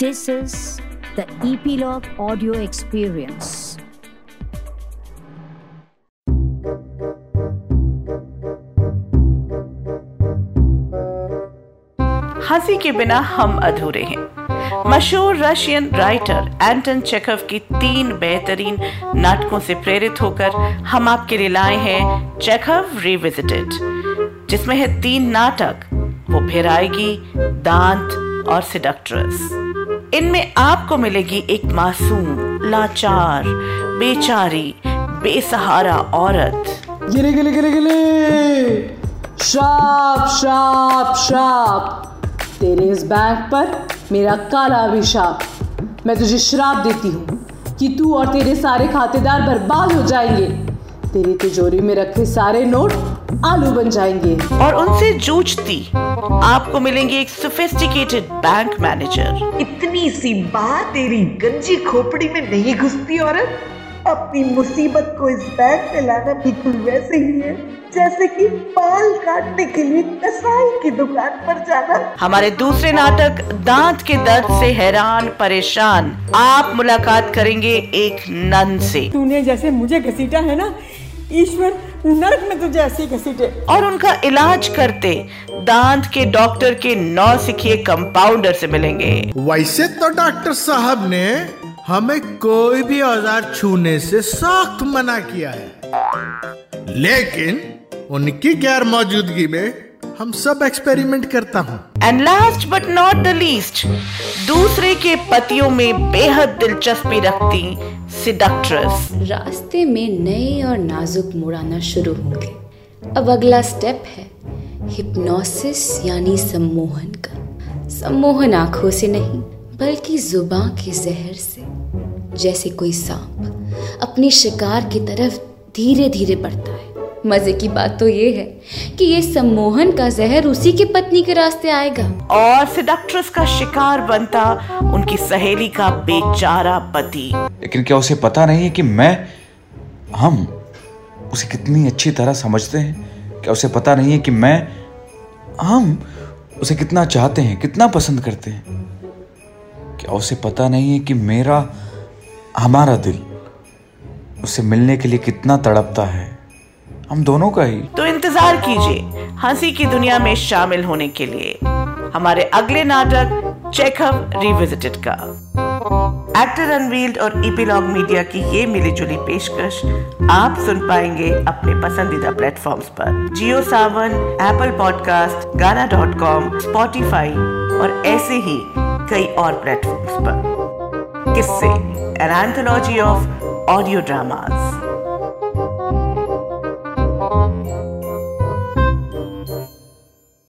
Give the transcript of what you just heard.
This is the Epilogue Audio Experience. हँसी के बिना हम अधूरे हैं। मशहूर रशियन राइटर एंटन चेकव की तीन बेहतरीन नाटकों से प्रेरित होकर हम आपके लिए लाए हैं चेकव रिविजिटेड जिसमें है तीन नाटक। वो फिर आएगी दांत और सिडक्ट्रेस। इनमें आपको मिलेगी एक मासूम, लाचार, बेचारी, बेसहारा औरत। गिले गिले गिले गिले। शाप शाप शाप। तेरे इस बैंक पर मेरा काला अभिशाप। मैं तुझे श्राप देती हूँ कि तू और तेरे सारे खातेदार बर्बाद हो जाएँगे। तेरी तिजोरी में रखे सारे नोट आलू बन जाएँगे। और उनसे जूझती आपको मिलेंगे एक सोफिस्टिकेटेड बैंक मैनेजर इतनी सी बात तेरी गंजी खोपड़ी में नहीं घुसती औरत। अपनी मुसीबत को इस बैंक में लाना बिल्कुल वैसे ही है जैसे कि बाल काटने के लिए कसाई की दुकान पर जाना। हमारे दूसरे नाटक दांत के दर्द से हैरान परेशान। आप मुलाकात करेंगे एक नन से। तूने जैसे मुझे घसीटा है ना ईश्वर नरक में तुझे ऐसे घसीटे। और उनका इलाज करते दांत के डॉक्टर के नौ सिखिए कंपाउंडर से मिलेंगे। वैसे तो डॉक्टर साहब ने हमें कोई भी औज़ार छूने से सख्त मना किया है। लेकिन उनकी गैर मौजूदगी में हम सब एक्सपेरिमेंट करता हूँ। And last but not the least दूसरे के पतियों में बेहद दिलचस्पी रखती सिडक्ट्रेस। रास्ते में नए और नाजुक मुड़ाना शुरू होंगे। अब अगला स्टेप है हिप्नोसिस यानी सम्मोहन का। सम्मोहन आँखों से नहीं बल्कि ज़ुबान के जहर से। जैसे कोई सांप अपनी शिकार की तरफ़ धीरे धीरे बढ़ता है। मज़े की बात तो ये है कि ये सम्मोहन का जहर उसी की पत्नी के रास्ते आएगा। और सिडक्ट्रेस का शिकार बनता उनकी सहेली का बेचारा पति। लेकिन क्या उसे पता नहीं है कि मैं हम उसे कितनी अच्छी तरह समझते हैं? क्या उसे पता नहीं है कि मैं हम उसे कितना चाहते हैं कितना पसंद करते हैं? क्या उसे पता नहीं है कि मेरा हमारा दिल उसे मिलने के लिए कितना तड़पता है? हम दोनों का ही। तो इंतज़ार कीजिए, हँसी की दुनिया में शामिल होने के लिए। हमारे अगले नाटक चेकअप रिविजिटेड का। एक्टर अनवील्ड और इपीलॉग मीडिया की ये मिली जुली पेशकश, आप सुन पाएँगे अपने पसंदीदा प्लेटफॉर्म्स पर। Jio Saavn Apple podcast Gaana dot com Spotify और ऐसे ही कई और प्लेटफॉर्म्स पर। किससे? An anthology of audio dramas